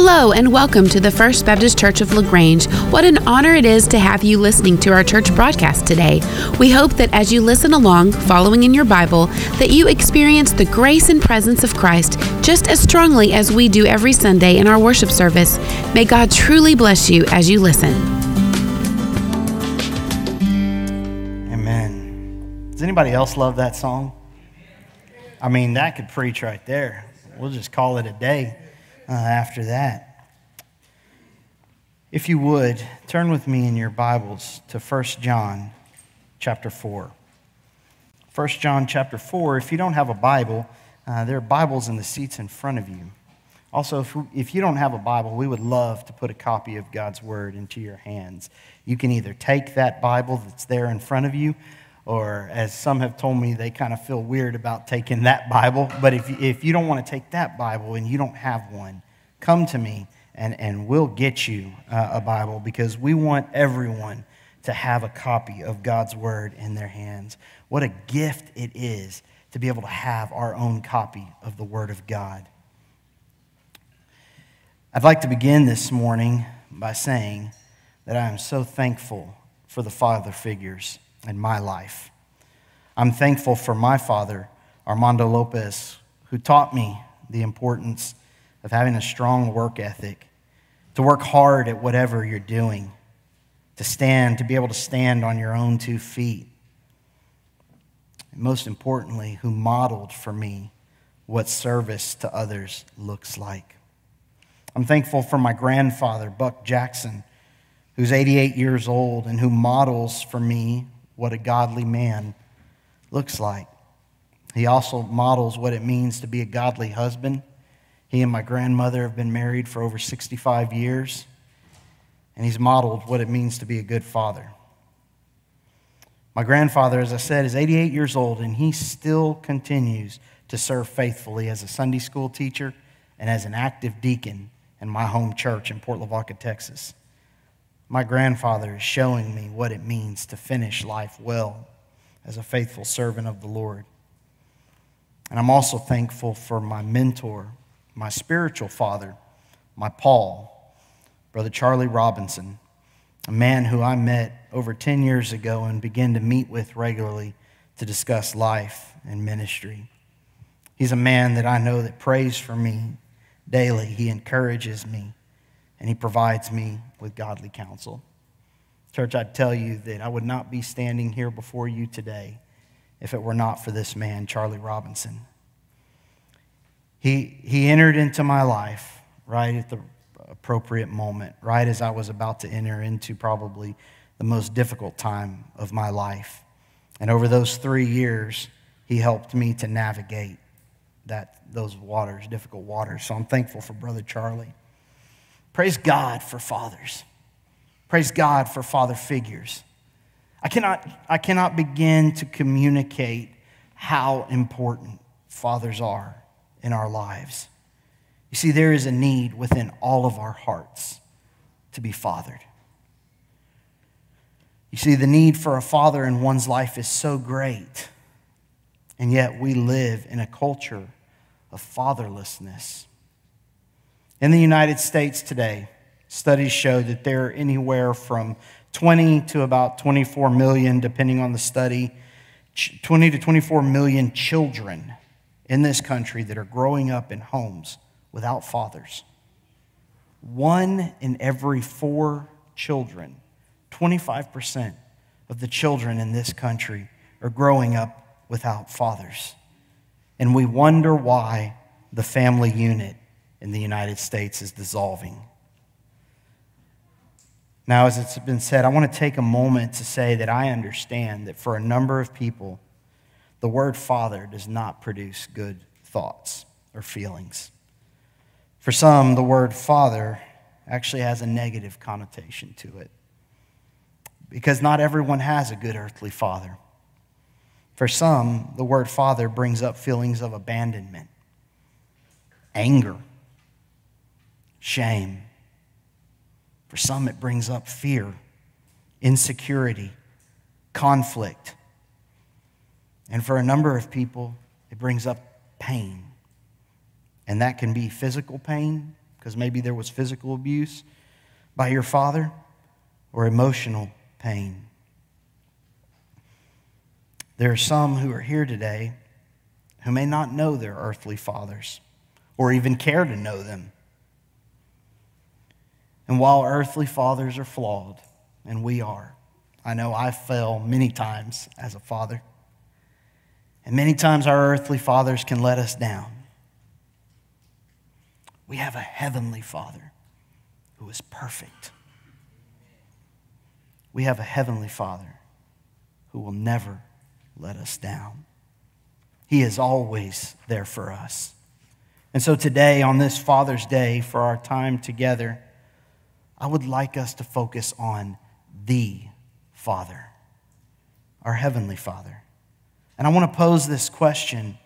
Hello, and welcome to the First Baptist Church of LaGrange. What an honor it is to have you listening to our church broadcast today. We hope that as you listen along, following in your Bible, that you experience the grace and presence of Christ just as strongly as we do every Sunday in our worship service. May God truly bless you as you listen. Amen. Does anybody else love that song? I mean, that could preach right there. We'll just call it a day uh, after that. If you would, turn with me in your Bibles to 1 John chapter 4. 1 John chapter 4, if you don't have a Bible, uh, there are Bibles in the seats in front of you. Also, if, if you don't have a Bible, we would love to put a copy of God's Word into your hands. You can either take that Bible that's there in front of you, or as some have told me, they kind of feel weird about taking that Bible. But if, if you don't want to take that Bible and you don't have one, come to me and, and we'll get you uh, a Bible because we want everyone to have a copy of God's Word in their hands. What a gift it is to be able to have our own copy of the Word of God. I'd like to begin this morning by saying that I am so thankful for the father figures in my life. I'm thankful for my father, Armando Lopez, who taught me the importance of having a strong work ethic, to work hard at whatever you're doing, to stand, to be able to stand on your own two feet. And most importantly, who modeled for me what service to others looks like. I'm thankful for my grandfather, Buck Jackson, who's 88 years old and who models for me what a godly man looks like. He also models what it means to be a godly husband. He and my grandmother have been married for over 65 years, and he's modeled what it means to be a good father. My grandfather, as I said, is 88 years old, and he still continues to serve faithfully as a Sunday school teacher and as an active deacon in my home church in Port Lavaca, Texas. My grandfather is showing me what it means to finish life well as a faithful servant of the Lord. And I'm also thankful for my mentor, my spiritual father, my Paul, Brother Charlie Robinson, a man who I met over 10 years ago and began to meet with regularly to discuss life and ministry. He's a man that I know that prays for me daily. He encourages me and he provides me with godly counsel. Church, I'd tell you that I would not be standing here before you today if it were not for this man, Charlie Robinson. He, he entered into my life right at the appropriate moment, right as I was about to enter into probably the most difficult time of my life. And over those three years, he helped me to navigate that, those waters, difficult waters. So I'm thankful for Brother Charlie. Praise God for fathers. Praise God for father figures. I cannot, I cannot begin to communicate how important fathers are in our lives. You see, there is a need within all of our hearts to be fathered. You see, the need for a father in one's life is so great, and yet we live in a culture of fatherlessness. In the United States today, studies show that there are anywhere from 20 to about 24 million, depending on the study, 20 to 24 million children in this country that are growing up in homes without fathers. One in every four children, 25% of the children in this country, are growing up without fathers. And we wonder why the family unit in the United States is dissolving. Now, as it's been said, I want to take a moment to say that I understand that for a number of people, the word father does not produce good thoughts or feelings. For some, the word father actually has a negative connotation to it because not everyone has a good earthly father. For some, the word father brings up feelings of abandonment, anger, shame. For some, it brings up fear, insecurity, conflict. And for a number of people, it brings up pain. And that can be physical pain because maybe there was physical abuse by your father or emotional pain. There are some who are here today who may not know their earthly fathers or even care to know them. And while earthly fathers are flawed, and we are, I know I fell many times as a father. And many times our earthly fathers can let us down. We have a heavenly Father who is perfect. We have a heavenly Father who will never let us down. He is always there for us. And so today, on this Father's Day, for our time together, I would like us to focus on the Father, our Heavenly Father. And I want to pose this question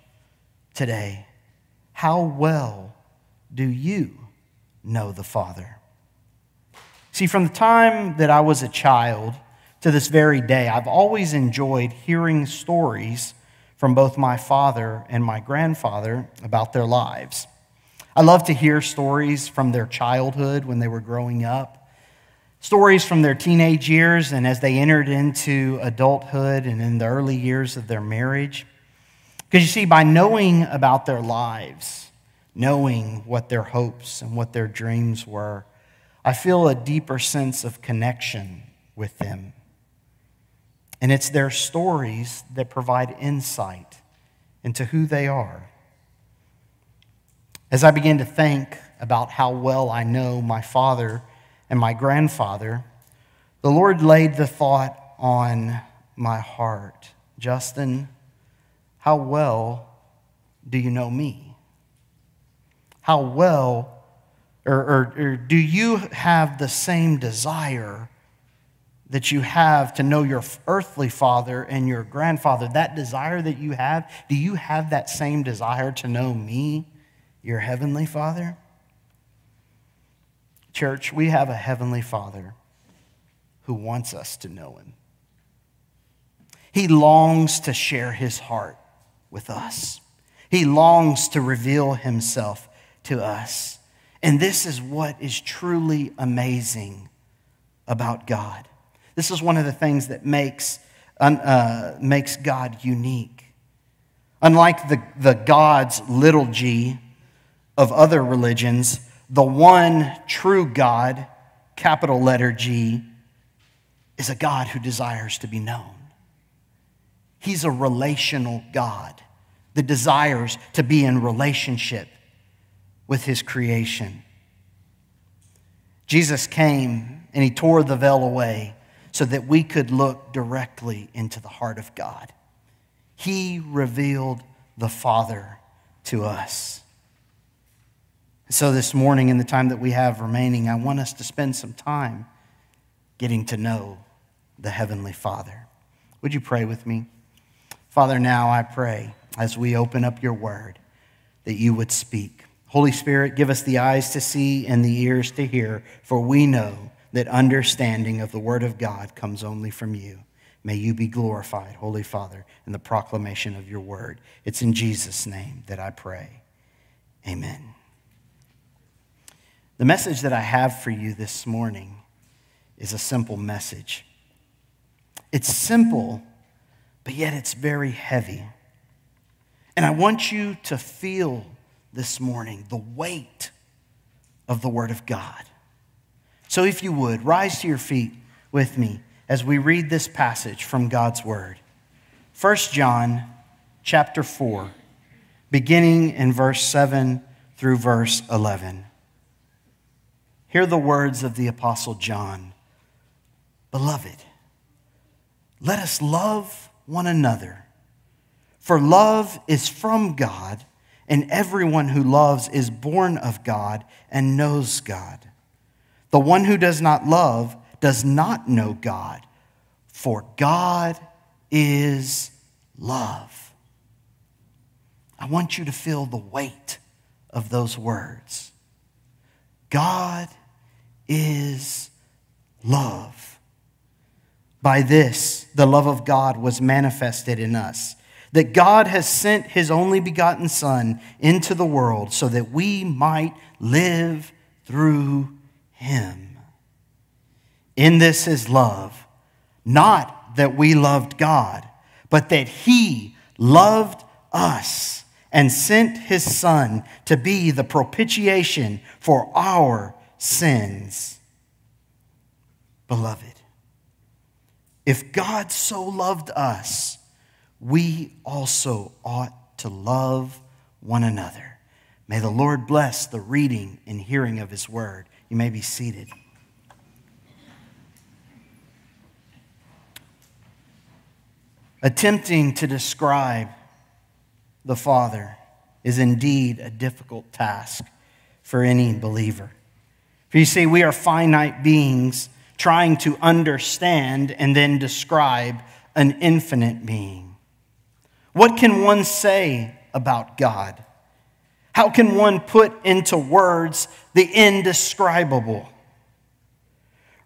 today How well do you know the Father? See, from the time that I was a child to this very day, I've always enjoyed hearing stories from both my father and my grandfather about their lives. I love to hear stories from their childhood when they were growing up, stories from their teenage years and as they entered into adulthood and in the early years of their marriage. Because you see, by knowing about their lives, knowing what their hopes and what their dreams were, I feel a deeper sense of connection with them. And it's their stories that provide insight into who they are. As I began to think about how well I know my father and my grandfather, the Lord laid the thought on my heart Justin, how well do you know me? how well, or, or, or do you have the same desire that you have to know your earthly father and your grandfather? That desire that you have, do you have that same desire to know me, your heavenly father? Church, we have a heavenly father who wants us to know him. He longs to share his heart with us. He longs to reveal himself to us. And this is what is truly amazing about God. This is one of the things that makes, uh, makes God unique. Unlike the, the gods, little g, of other religions, the one true God, capital letter G, is a God who desires to be known. He's a relational God that desires to be in relationship with his creation. Jesus came and he tore the veil away so that we could look directly into the heart of God. He revealed the Father to us. So, this morning, in the time that we have remaining, I want us to spend some time getting to know the Heavenly Father. Would you pray with me? Father, now I pray as we open up your word that you would speak. Holy Spirit, give us the eyes to see and the ears to hear, for we know that understanding of the Word of God comes only from you. May you be glorified, Holy Father, in the proclamation of your Word. It's in Jesus' name that I pray. Amen. The message that I have for you this morning is a simple message. It's simple, but yet it's very heavy. And I want you to feel this morning the weight of the Word of God. So, if you would, rise to your feet with me as we read this passage from God's Word. 1 John chapter 4, beginning in verse 7 through verse 11. Hear the words of the Apostle John Beloved, let us love one another, for love is from God and everyone who loves is born of God and knows God. The one who does not love does not know God, for God is love. I want you to feel the weight of those words. God is love. By this, the love of God was manifested in us that God has sent his only begotten Son into the world so that we might live through him. In this is love, not that we loved God, but that he loved us and sent his Son to be the propitiation for our sins. Beloved, if God so loved us, we also ought to love one another. May the Lord bless the reading and hearing of his word. You may be seated. Attempting to describe the Father is indeed a difficult task for any believer. For you see, we are finite beings trying to understand and then describe an infinite being. What can one say about God? How can one put into words the indescribable?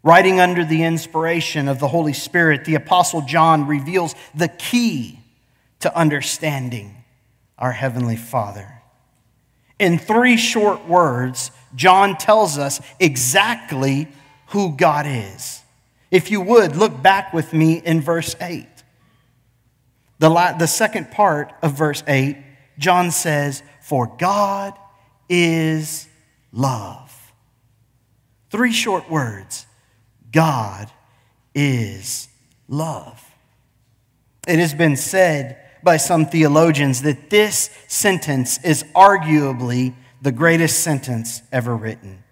Writing under the inspiration of the Holy Spirit, the Apostle John reveals the key to understanding our Heavenly Father. In three short words, John tells us exactly who God is. If you would, look back with me in verse 8. The, la- the second part of verse 8, John says, For God is love. Three short words God is love. It has been said by some theologians that this sentence is arguably the greatest sentence ever written.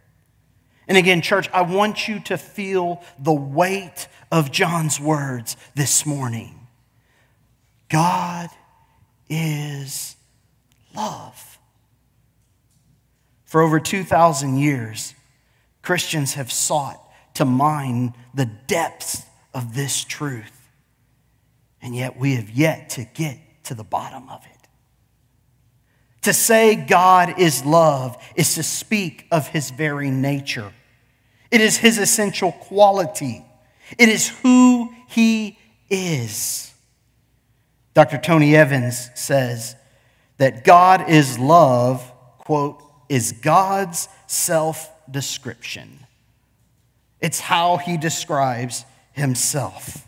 And again, church, I want you to feel the weight of John's words this morning. God is love. For over 2,000 years, Christians have sought to mine the depths of this truth, and yet we have yet to get to the bottom of it. To say God is love is to speak of his very nature. It is his essential quality. It is who he is. Dr. Tony Evans says that God is love, quote, is God's self description. It's how he describes himself.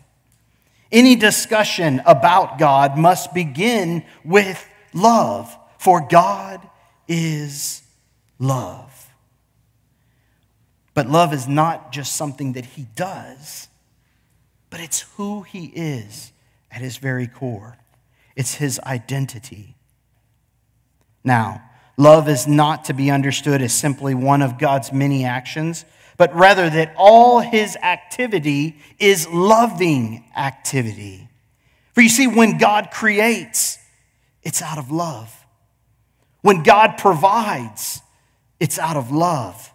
Any discussion about God must begin with love, for God is love. But love is not just something that he does, but it's who he is at his very core. It's his identity. Now, love is not to be understood as simply one of God's many actions but rather that all his activity is loving activity. For you see, when God creates, it's out of love. When God provides, it's out of love.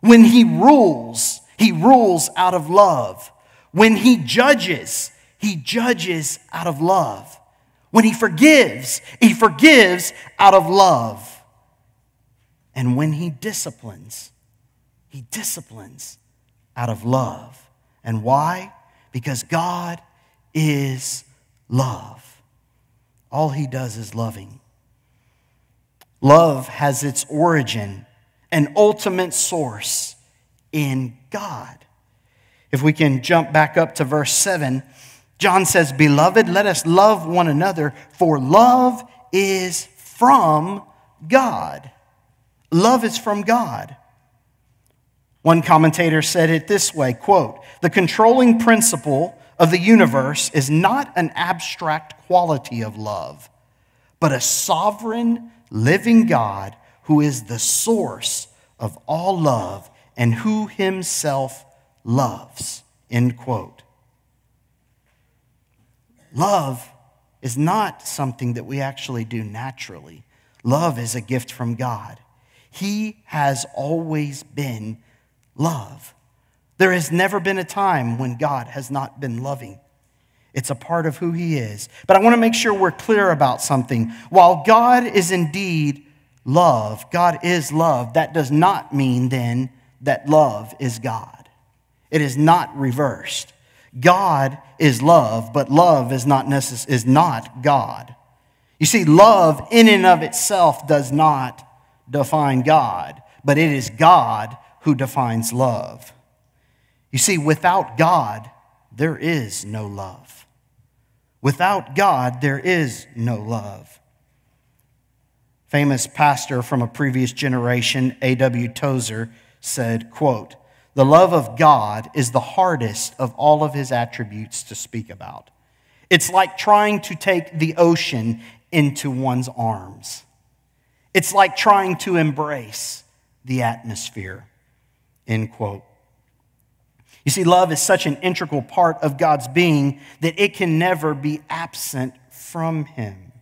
When he rules, he rules out of love. When he judges, he judges out of love. When he forgives, he forgives out of love. And when he disciplines, he disciplines out of love. And why? Because God is love. All he does is loving. Love has its origin and ultimate source in God. If we can jump back up to verse 7, John says, Beloved, let us love one another, for love is from God. Love is from God. One commentator said it this way quote, The controlling principle of the universe is not an abstract quality of love, but a sovereign, living God who is the source of all love and who himself loves. End quote. Love is not something that we actually do naturally. Love is a gift from God. He has always been love. There has never been a time when God has not been loving. It's a part of who He is. But I want to make sure we're clear about something. While God is indeed love, God is love, that does not mean then that love is God. It is not reversed. God is love, but love is not, necess- is not God. You see, love in and of itself does not define God but it is God who defines love. You see, without God, there is no love. Without God, there is no love. Famous pastor from a previous generation, A.W. Tozer, said, quote, The love of God is the hardest of all of his attributes to speak about. It's like trying to take the ocean into one's arms. It's like trying to embrace the atmosphere. End quote. You see, love is such an integral part of God's being that it can never be absent from Him.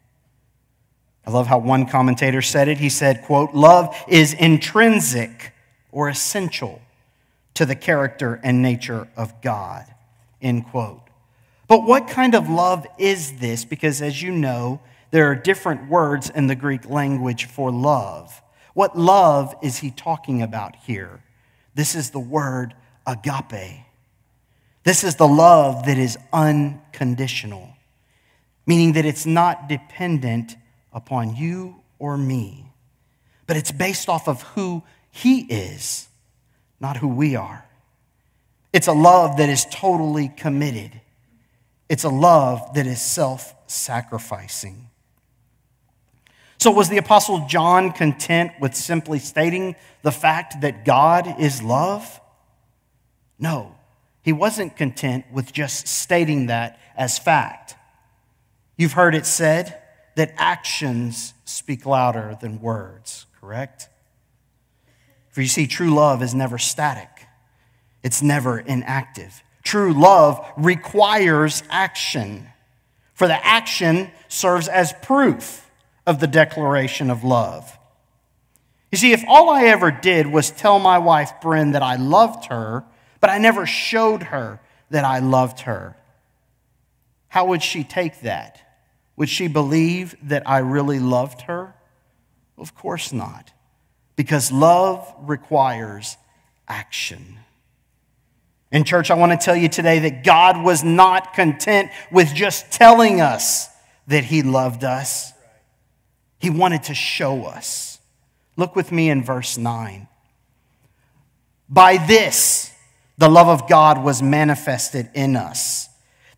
I love how one commentator said it. He said, quote, love is intrinsic or essential to the character and nature of God, end quote. But what kind of love is this? Because as you know, there are different words in the Greek language for love. What love is he talking about here? This is the word agape. This is the love that is unconditional, meaning that it's not dependent upon you or me, but it's based off of who he is, not who we are. It's a love that is totally committed. It's a love that is self sacrificing. So, was the Apostle John content with simply stating the fact that God is love? No, he wasn't content with just stating that as fact. You've heard it said that actions speak louder than words, correct? For you see, true love is never static, it's never inactive. True love requires action, for the action serves as proof of the declaration of love. You see, if all I ever did was tell my wife, Bryn, that I loved her, but I never showed her that I loved her, how would she take that? Would she believe that I really loved her? Of course not, because love requires action. In church, I want to tell you today that God was not content with just telling us that He loved us. He wanted to show us. Look with me in verse 9. By this, the love of God was manifested in us,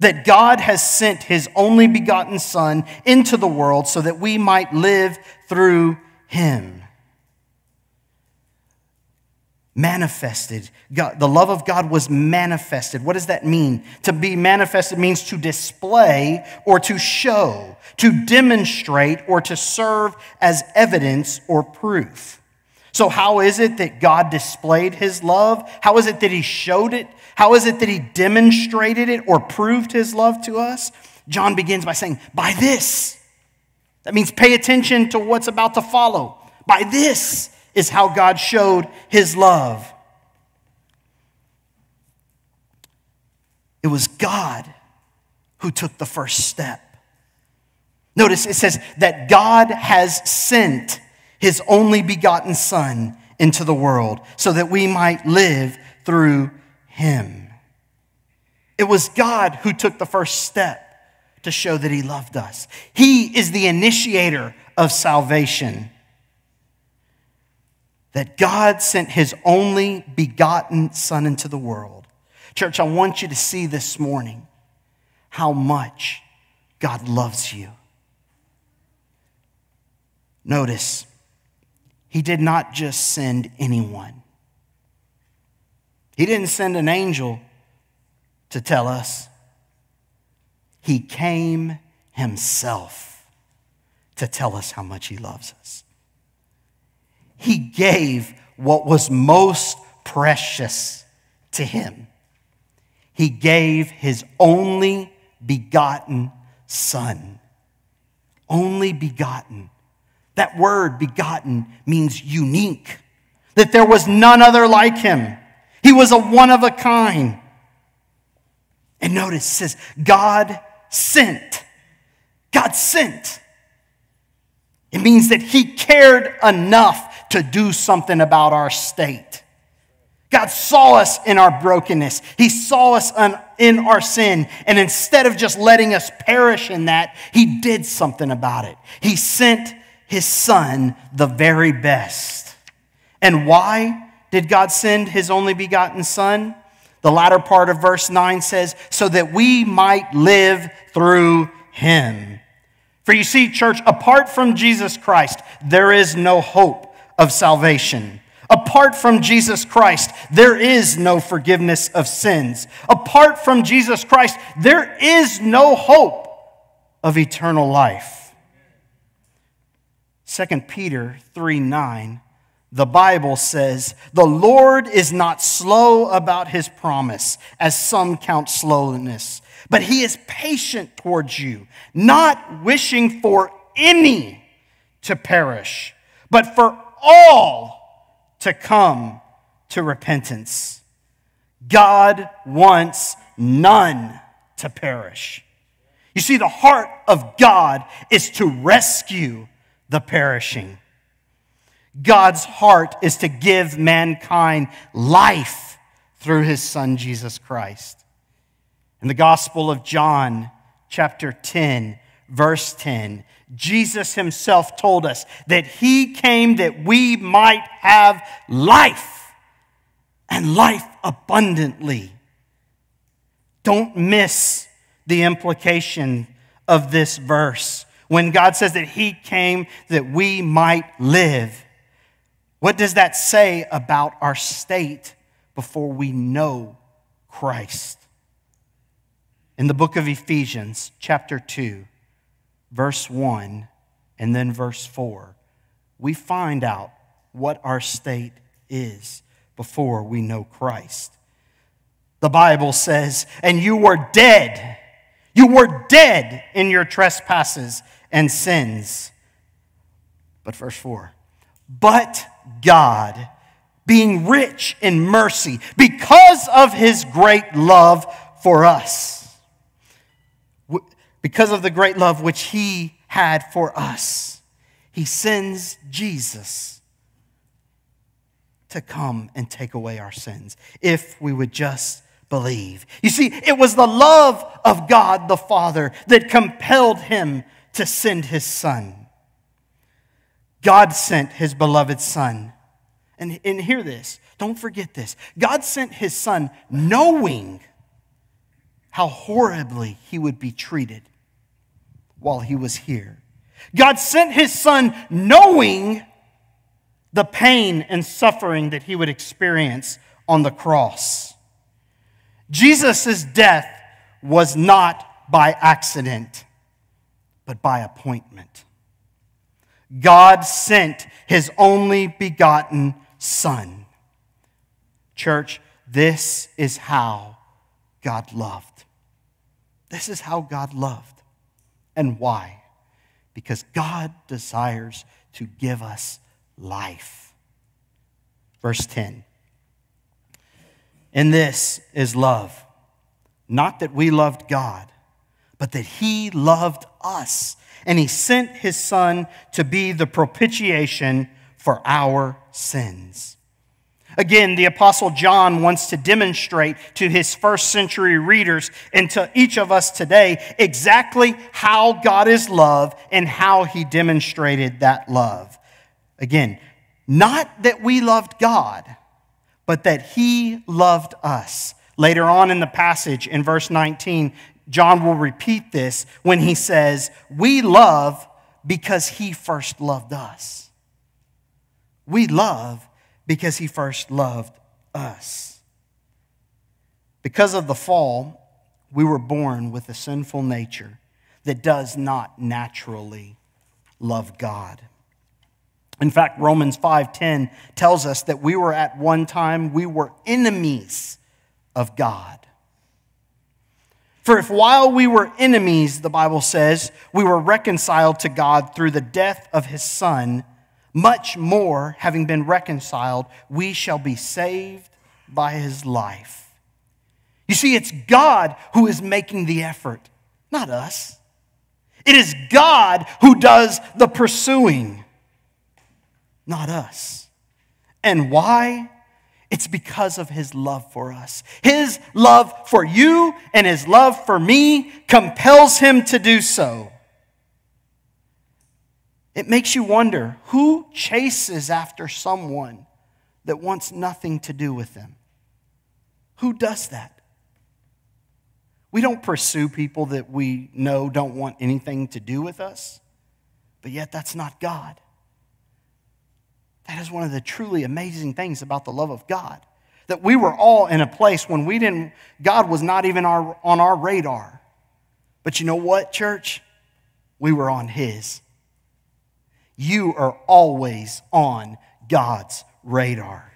that God has sent his only begotten Son into the world so that we might live through him manifested. God, the love of God was manifested. What does that mean? To be manifested means to display or to show, to demonstrate or to serve as evidence or proof. So, how is it that God displayed his love? How is it that he showed it? How is it that he demonstrated it or proved his love to us? John begins by saying, By this. That means pay attention to what's about to follow. By this is how God showed his love. It was God who took the first step. Notice it says that God has sent his only begotten Son into the world so that we might live through him. It was God who took the first step to show that he loved us. He is the initiator of salvation that God sent his only begotten Son into the world. Church, I want you to see this morning how much God loves you. Notice, he did not just send anyone. He didn't send an angel to tell us. He came himself to tell us how much he loves us. He gave what was most precious to him. He gave his only begotten Son. Only begotten. That word begotten means unique, that there was none other like him. He was a one of a kind. And notice it says, God sent. God sent. It means that he cared enough to do something about our state. God saw us in our brokenness. He saw us in our sin. And instead of just letting us perish in that, He did something about it. He sent His Son, the very best. And why did God send his only begotten Son? The latter part of verse 9 says, so that we might live through him. For you see, church, apart from Jesus Christ, there is no hope of salvation. Apart from Jesus Christ, there is no forgiveness of sins. Apart from Jesus Christ, there is no hope of eternal life. 2 Peter 3 9 the Bible says, The Lord is not slow about his promise, as some count slowness, but he is patient towards you, not wishing for any to perish, but for all to come to repentance. God wants none to perish. You see, the heart of God is to rescue the perishing. God's heart is to give mankind life through his son Jesus Christ. In the Gospel of John, chapter 10, verse 10, Jesus himself told us that he came that we might have life and life abundantly. Don't miss the implication of this verse when God says that he came that we might live what does that say about our state before we know Christ? In the book of Ephesians, chapter 2, verse 1, and then verse 4, we find out what our state is before we know Christ. The Bible says, and you were dead. You were dead in your trespasses and sins. But verse 4, but God, being rich in mercy because of his great love for us. Because of the great love which he had for us, he sends Jesus to come and take away our sins if we would just believe. You see, it was the love of God the Father that compelled him to send his Son. God sent his beloved Son. And, and hear this, don't forget this. God sent his Son knowing how horribly he would be treated while he was here. God sent his Son knowing the pain and suffering that he would experience on the cross. Jesus' death was not by accident, but by appointment. God sent his only begotten Son. Church, this is how God loved. This is how God loved. And why? Because God desires to give us life. Verse 10. And this is love. Not that we loved God, but that He loved us and he sent his son to be the propitiation for our sins. Again, the Apostle John wants to demonstrate to his first century readers and to each of us today exactly how God is love and how he demonstrated that love. Again, not that we loved God, but that he loved us. Later on in the passage, in verse 19, John will repeat this when he says, We love because he first loved us. We love because he first loved us. Because of the fall, we were born with a sinful nature that does not naturally love God. In fact, Romans 5:10 tells us that we were at one time we were enemies of God. For if while we were enemies, the Bible says, we were reconciled to God through the death of his Son, much more, having been reconciled, we shall be saved by his life. You see, it's God who is making the effort, not us. It is God who does the pursuing, not us. And why? It's because of his love for us. His love for you and his love for me compels him to do so. It makes you wonder who chases after someone that wants nothing to do with them. Who does that? We don't pursue people that we know don't want anything to do with us, but yet that's not God. That is one of the truly amazing things about the love of God. That we were all in a place when we didn't, God was not even our, on our radar. But you know what, church? We were on His. You are always on God's radar.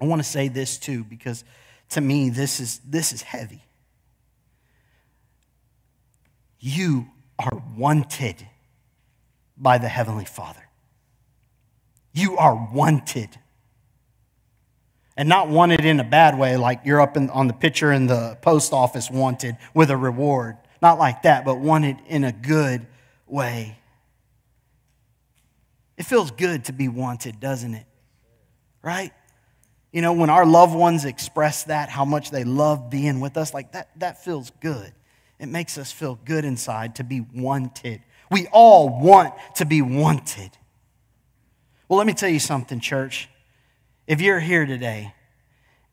I want to say this too, because to me, this is, this is heavy. You are wanted by the Heavenly Father. You are wanted. And not wanted in a bad way, like you're up in, on the picture in the post office wanted with a reward. Not like that, but wanted in a good way. It feels good to be wanted, doesn't it? Right? You know, when our loved ones express that, how much they love being with us, like that, that feels good. It makes us feel good inside to be wanted. We all want to be wanted. Well, let me tell you something, church. If you're here today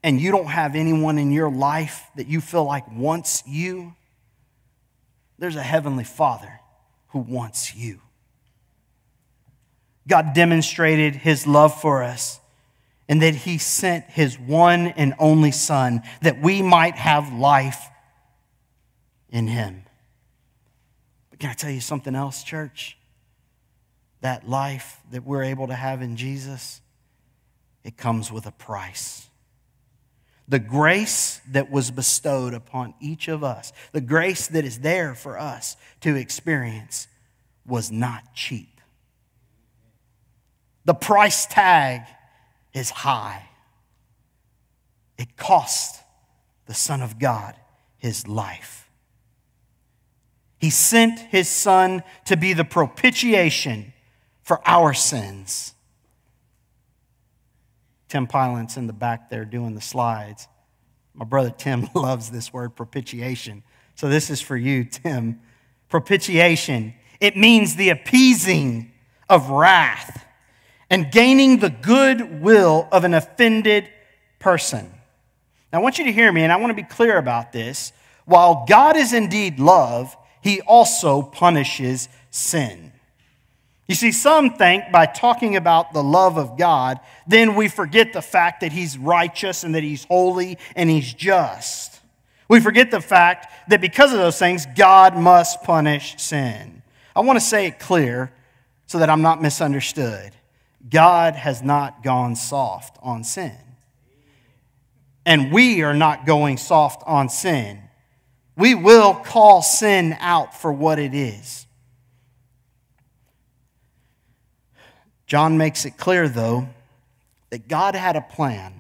and you don't have anyone in your life that you feel like wants you, there's a heavenly Father who wants you. God demonstrated his love for us and that he sent his one and only Son that we might have life in him. But can I tell you something else, church? That life that we're able to have in Jesus, it comes with a price. The grace that was bestowed upon each of us, the grace that is there for us to experience, was not cheap. The price tag is high. It cost the Son of God his life. He sent his son to be the propitiation for our sins. Tim Pilant's in the back there doing the slides. My brother Tim loves this word propitiation. So this is for you, Tim. Propitiation. It means the appeasing of wrath and gaining the good will of an offended person. Now, I want you to hear me, and I want to be clear about this. While God is indeed love, he also punishes sin. You see, some think by talking about the love of God, then we forget the fact that He's righteous and that He's holy and He's just. We forget the fact that because of those things, God must punish sin. I want to say it clear so that I'm not misunderstood. God has not gone soft on sin. And we are not going soft on sin we will call sin out for what it is. John makes it clear, though, that God had a plan.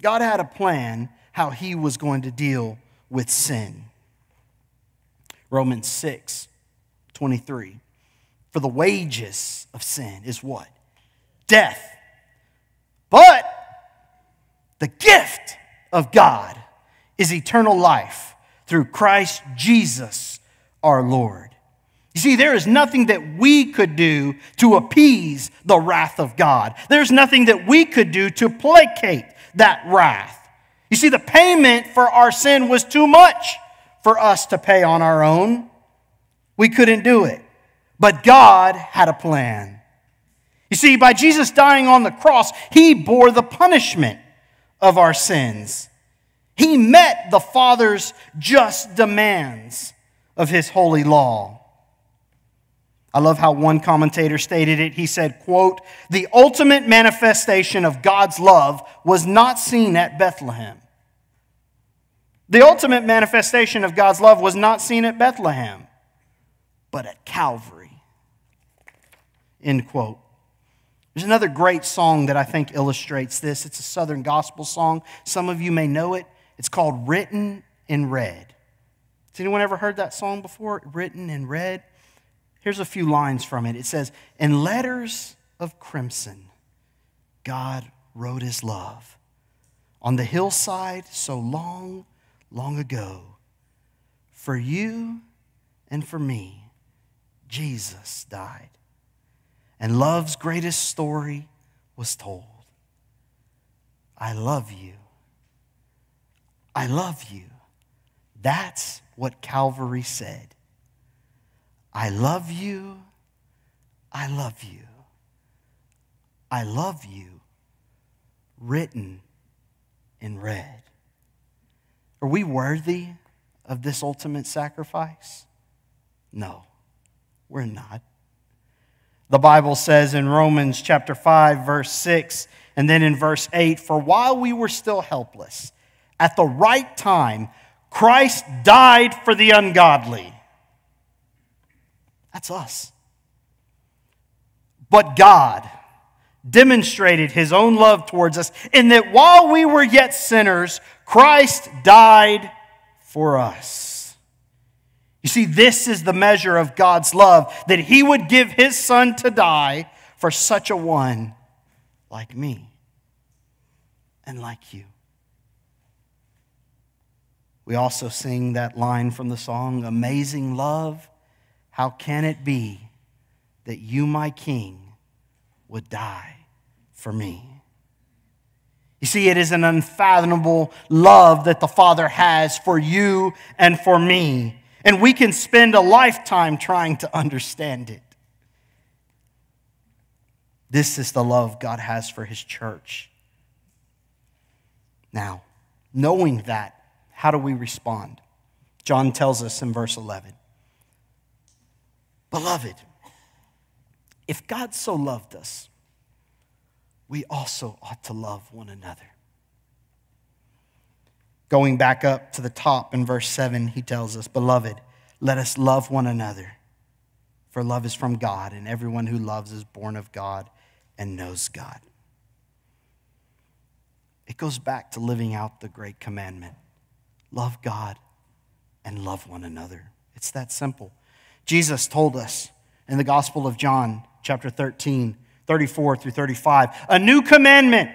God had a plan how he was going to deal with sin. Romans 6 23. For the wages of sin is what? Death. But the gift of God is eternal life through Christ Jesus our Lord. You see, there is nothing that we could do to appease the wrath of God. There's nothing that we could do to placate that wrath. You see, the payment for our sin was too much for us to pay on our own. We couldn't do it. But God had a plan. You see, by Jesus dying on the cross, He bore the punishment of our sins. He met the Father's just demands of his holy law. I love how one commentator stated it. He said, quote, "The ultimate manifestation of God's love was not seen at Bethlehem." The ultimate manifestation of God's love was not seen at Bethlehem, but at Calvary. End quote. There's another great song that I think illustrates this. It's a Southern gospel song. Some of you may know it. It's called Written in Red. Has anyone ever heard that song before? Written in Red? Here's a few lines from it. It says, In letters of crimson, God wrote his love. On the hillside so long, long ago, for you and for me, Jesus died. and love's greatest story was told. I love you. I love you. That's what Calvary said. I love you. I love you. I love you. Written in red. Are we worthy of this ultimate sacrifice? No, we're not. The Bible says in Romans chapter 5, verse 6, and then in verse 8, for while we were still helpless, at the right time, Christ died for the ungodly. That's us. But God demonstrated his own love towards us in that while we were yet sinners, Christ died for us. You see, this is the measure of God's love that he would give his son to die for such a one like me and like you. We also sing that line from the song, Amazing Love, how can it be that you, my King, would die for me? You see, it is an unfathomable love that the Father has for you and for me, and we can spend a lifetime trying to understand it. This is the love God has for His church. Now, knowing that, how do we respond? John tells us in verse 11 Beloved, if God so loved us, we also ought to love one another. Going back up to the top in verse 7, he tells us, Beloved, let us love one another, for love is from God, and everyone who loves is born of God and knows God. It goes back to living out the great commandment love God and love one another. It's that simple. Jesus told us in the Gospel of John, chapter 13, 34 through 35, a new commandment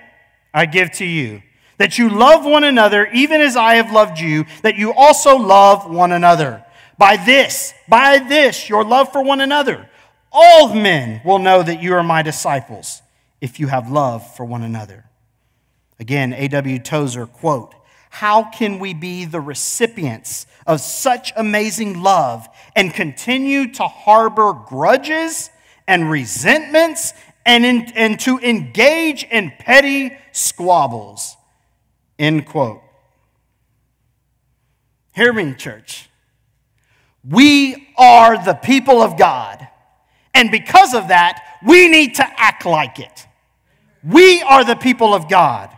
I give to you that you love one another even as I have loved you, that you also love one another. By this, by this, your love for one another, all men will know that you are my disciples if you have love for one another. Again, A.W. Tozer, quote, how can we be the recipients of such amazing love and continue to harbor grudges and resentments and, in, and to engage in petty squabbles? End quote. Hear me, church. We are the people of God. And because of that, we need to act like it. We are the people of God.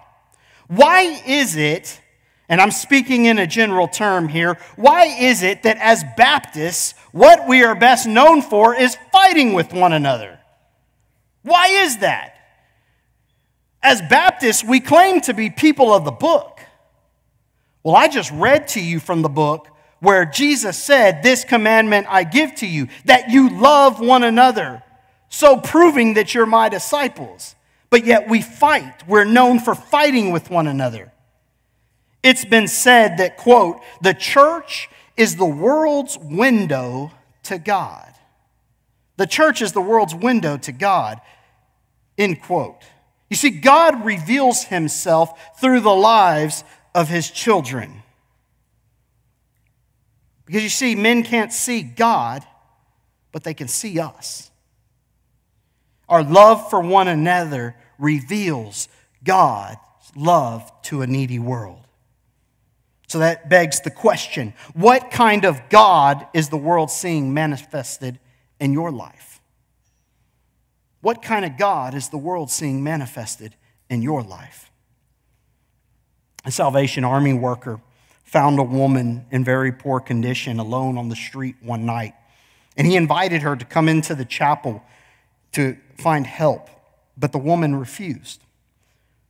Why is it and I'm speaking in a general term here, why is it that as Baptists, what we are best known for is fighting with one another? Why is that? As Baptists, we claim to be people of the book. Well, I just read to you from the book where Jesus said, This commandment I give to you, that you love one another, so proving that you're my disciples. But yet we fight. We're known for fighting with one another. It's been said that, quote, the church is the world's window to God. The church is the world's window to God, end quote. You see, God reveals himself through the lives of his children. Because you see, men can't see God, but they can see us. Our love for one another reveals God's love to a needy world. So that begs the question what kind of God is the world seeing manifested in your life? What kind of God is the world seeing manifested in your life? A Salvation Army worker found a woman in very poor condition alone on the street one night, and he invited her to come into the chapel to find help, but the woman refused.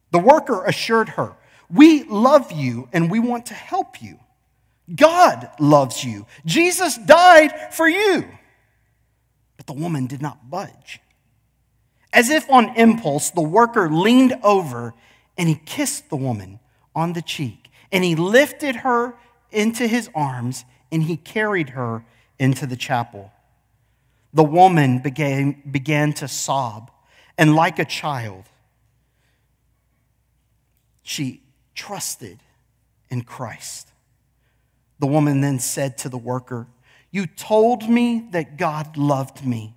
The worker assured her we love you and we want to help you. God loves you. Jesus died for you. But the woman did not budge. As if on impulse, the worker leaned over and he kissed the woman on the cheek and he lifted her into his arms and he carried her into the chapel. the woman began, began to sob, and like a child, she trusted in Christ. The woman then said to the worker, You told me that God loved me,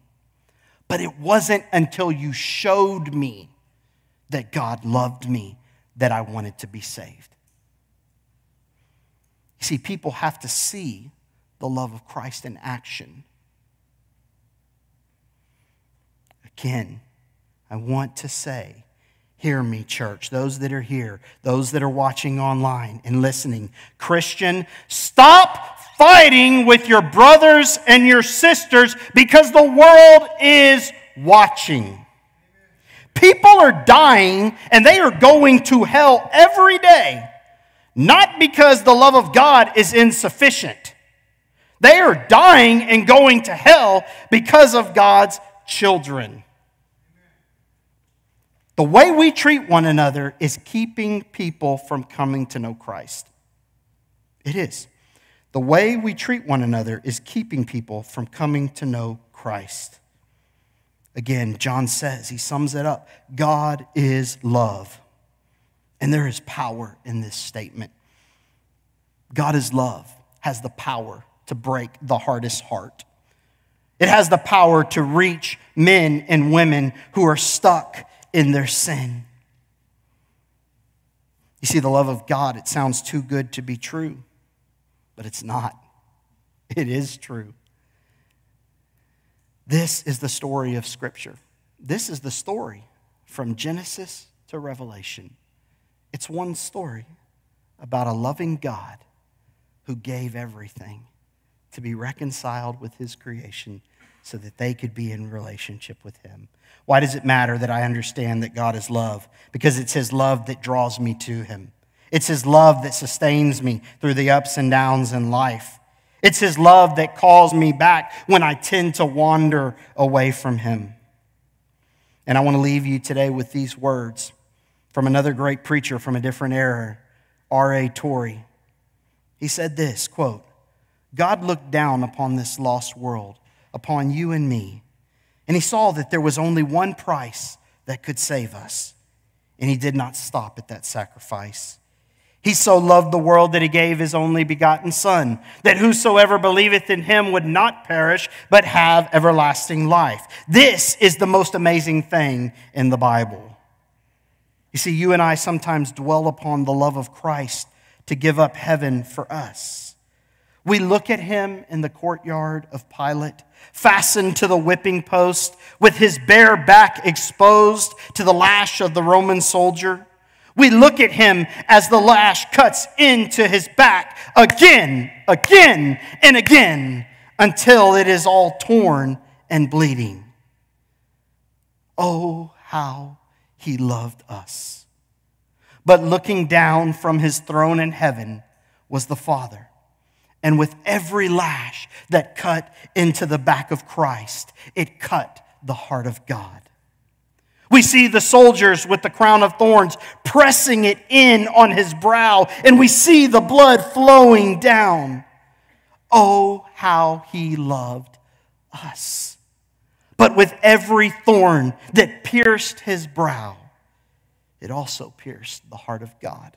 but it wasn't until you showed me that God loved me that I wanted to be saved. You see, people have to see the love of Christ in action. Again, I want to say, hear me, church, those that are here, those that are watching online and listening. Christian, stop fighting with your brothers and your sisters because the world is watching. People are dying and they are going to hell every day, not because the love of God is insufficient. They are dying and going to hell because of God's children. The way we treat one another is keeping people from coming to know Christ. It is. The way we treat one another is keeping people from coming to know Christ. Again, John says, he sums it up God is love. And there is power in this statement. God is love, has the power to break the hardest heart. It has the power to reach men and women who are stuck in their sin. You see, the love of God, it sounds too good to be true, but it's not. It is true. This is the story of Scripture. This is the story from Genesis to Revelation. It's one story about a loving God who gave everything to be reconciled with his creation so that they could be in relationship with him. Why does it matter that I understand that God is love? Because it's his love that draws me to him. It's his love that sustains me through the ups and downs in life. It's His love that calls me back when I tend to wander away from Him. And I want to leave you today with these words from another great preacher from a different era, R.A. Torrey. He said this quote, God looked down upon this lost world, upon you and me, and he saw that there was only one price that could save us. And he did not stop at that sacrifice. He so loved the world that he gave his only begotten Son, that whosoever believeth in him would not perish, but have everlasting life. This is the most amazing thing in the Bible. You see, you and I sometimes dwell upon the love of Christ to give up heaven for us. We look at him in the courtyard of Pilate, fastened to the whipping post, with his bare back exposed to the lash of the Roman soldier. We look at him as the lash cuts into his back again, again, and again until it is all torn and bleeding. Oh, how he loved us. But looking down from his throne in heaven was the Father. And with every lash that cut into the back of Christ, it cut the heart of God. We see the soldiers with the crown of thorns pressing it in on his brow, and we see the blood flowing down. Oh, how he loved us. But with every thorn that pierced his brow, it also pierced the heart of God.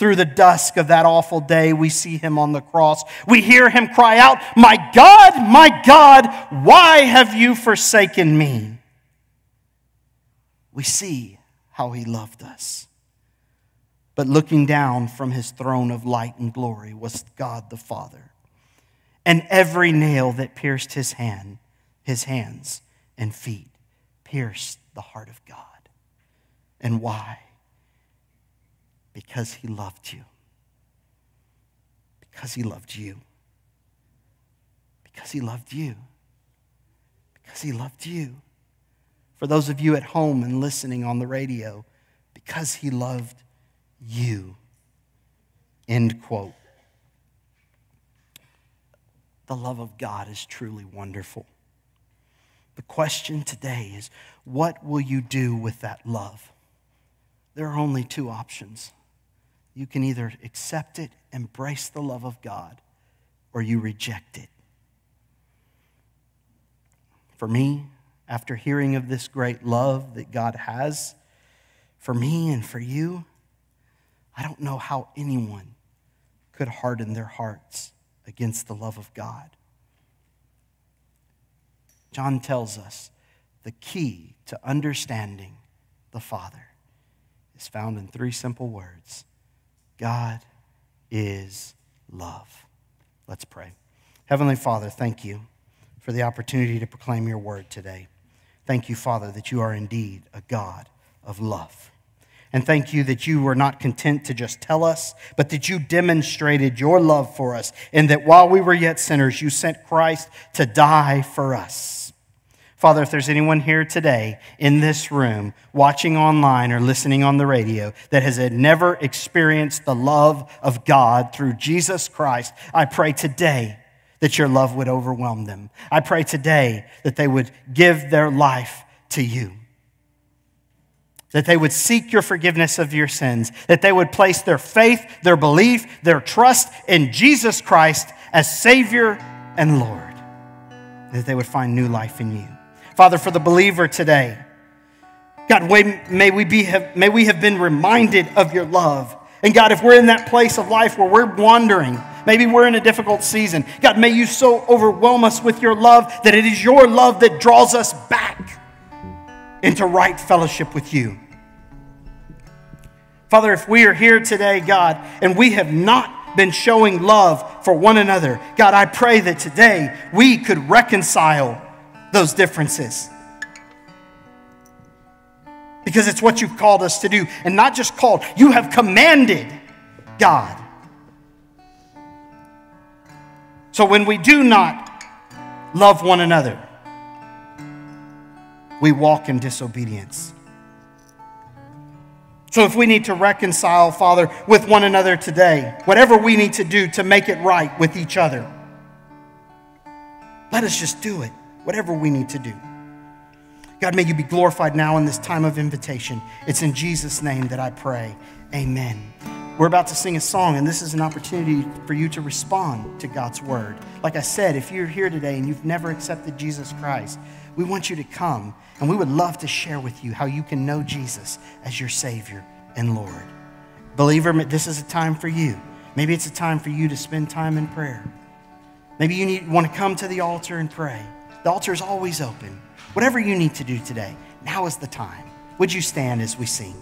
Through the dusk of that awful day, we see him on the cross. We hear him cry out, My God, my God, why have you forsaken me? we see how he loved us. But looking down from his throne of light and glory was God the Father. And every nail that pierced his hand, his hands and feet, pierced the heart of God. And why? Because he loved you. Because he loved you. Because he loved you. Because he loved you for those of you at home and listening on the radio, because he loved you. End quote. The love of God is truly wonderful. The question today is what will you do with that love? There are only two options. You can either accept it, embrace the love of God, or you reject it. for me after hearing of this great love that God has for me and for you. I don't know how anyone could harden their hearts against the love of God. John tells us the key to understanding the Father is found in three simple words God is love. Let's pray. Heavenly Father, thank you for the opportunity to proclaim your word today. Thank you, Father, that you are indeed a God of love. And thank you that you were not content to just tell us, but that you demonstrated your love for us, and that while we were yet sinners, you sent Christ to die for us. Father, if there's anyone here today in this room, watching online or listening on the radio, that has never experienced the love of God through Jesus Christ, I pray today that your love would overwhelm them. I pray today that they would give their life to you. That they would seek your forgiveness of your sins, that they would place their faith, their belief, their trust in Jesus Christ as Savior and Lord, that they would find new life in you. Father, for the believer today, God, may we, be, may we have been reminded of your love. And God, if we're in that place of life where we're wandering, Maybe we're in a difficult season. God, may you so overwhelm us with your love that it is your love that draws us back into right fellowship with you. Father, if we are here today, God, and we have not been showing love for one another, God, I pray that today we could reconcile those differences. Because it's what you've called us to do. And not just called, you have commanded, God, So when we do not love one another, we walk in disobedience. So if we need to reconcile, Father, with one another today, whatever we need to do to make it right with each other, let us just do it, whatever we need to do. God, may you be glorified now in this time of invitation. It's in Jesus' name that I pray. Amen. We're about to sing a song, and this is an opportunity for you to respond to God's word. Like I said, if you're here today and you've never accepted Jesus Christ, we want you to come, and we would love to share with you how you can know Jesus as your Savior and Lord. Believer, this is a time for you. Maybe it's a time for you to spend time in prayer. Maybe you need, want to come to the altar and pray. The altar is always open. Whatever you need to do today, now is the time. Would you stand as we sing?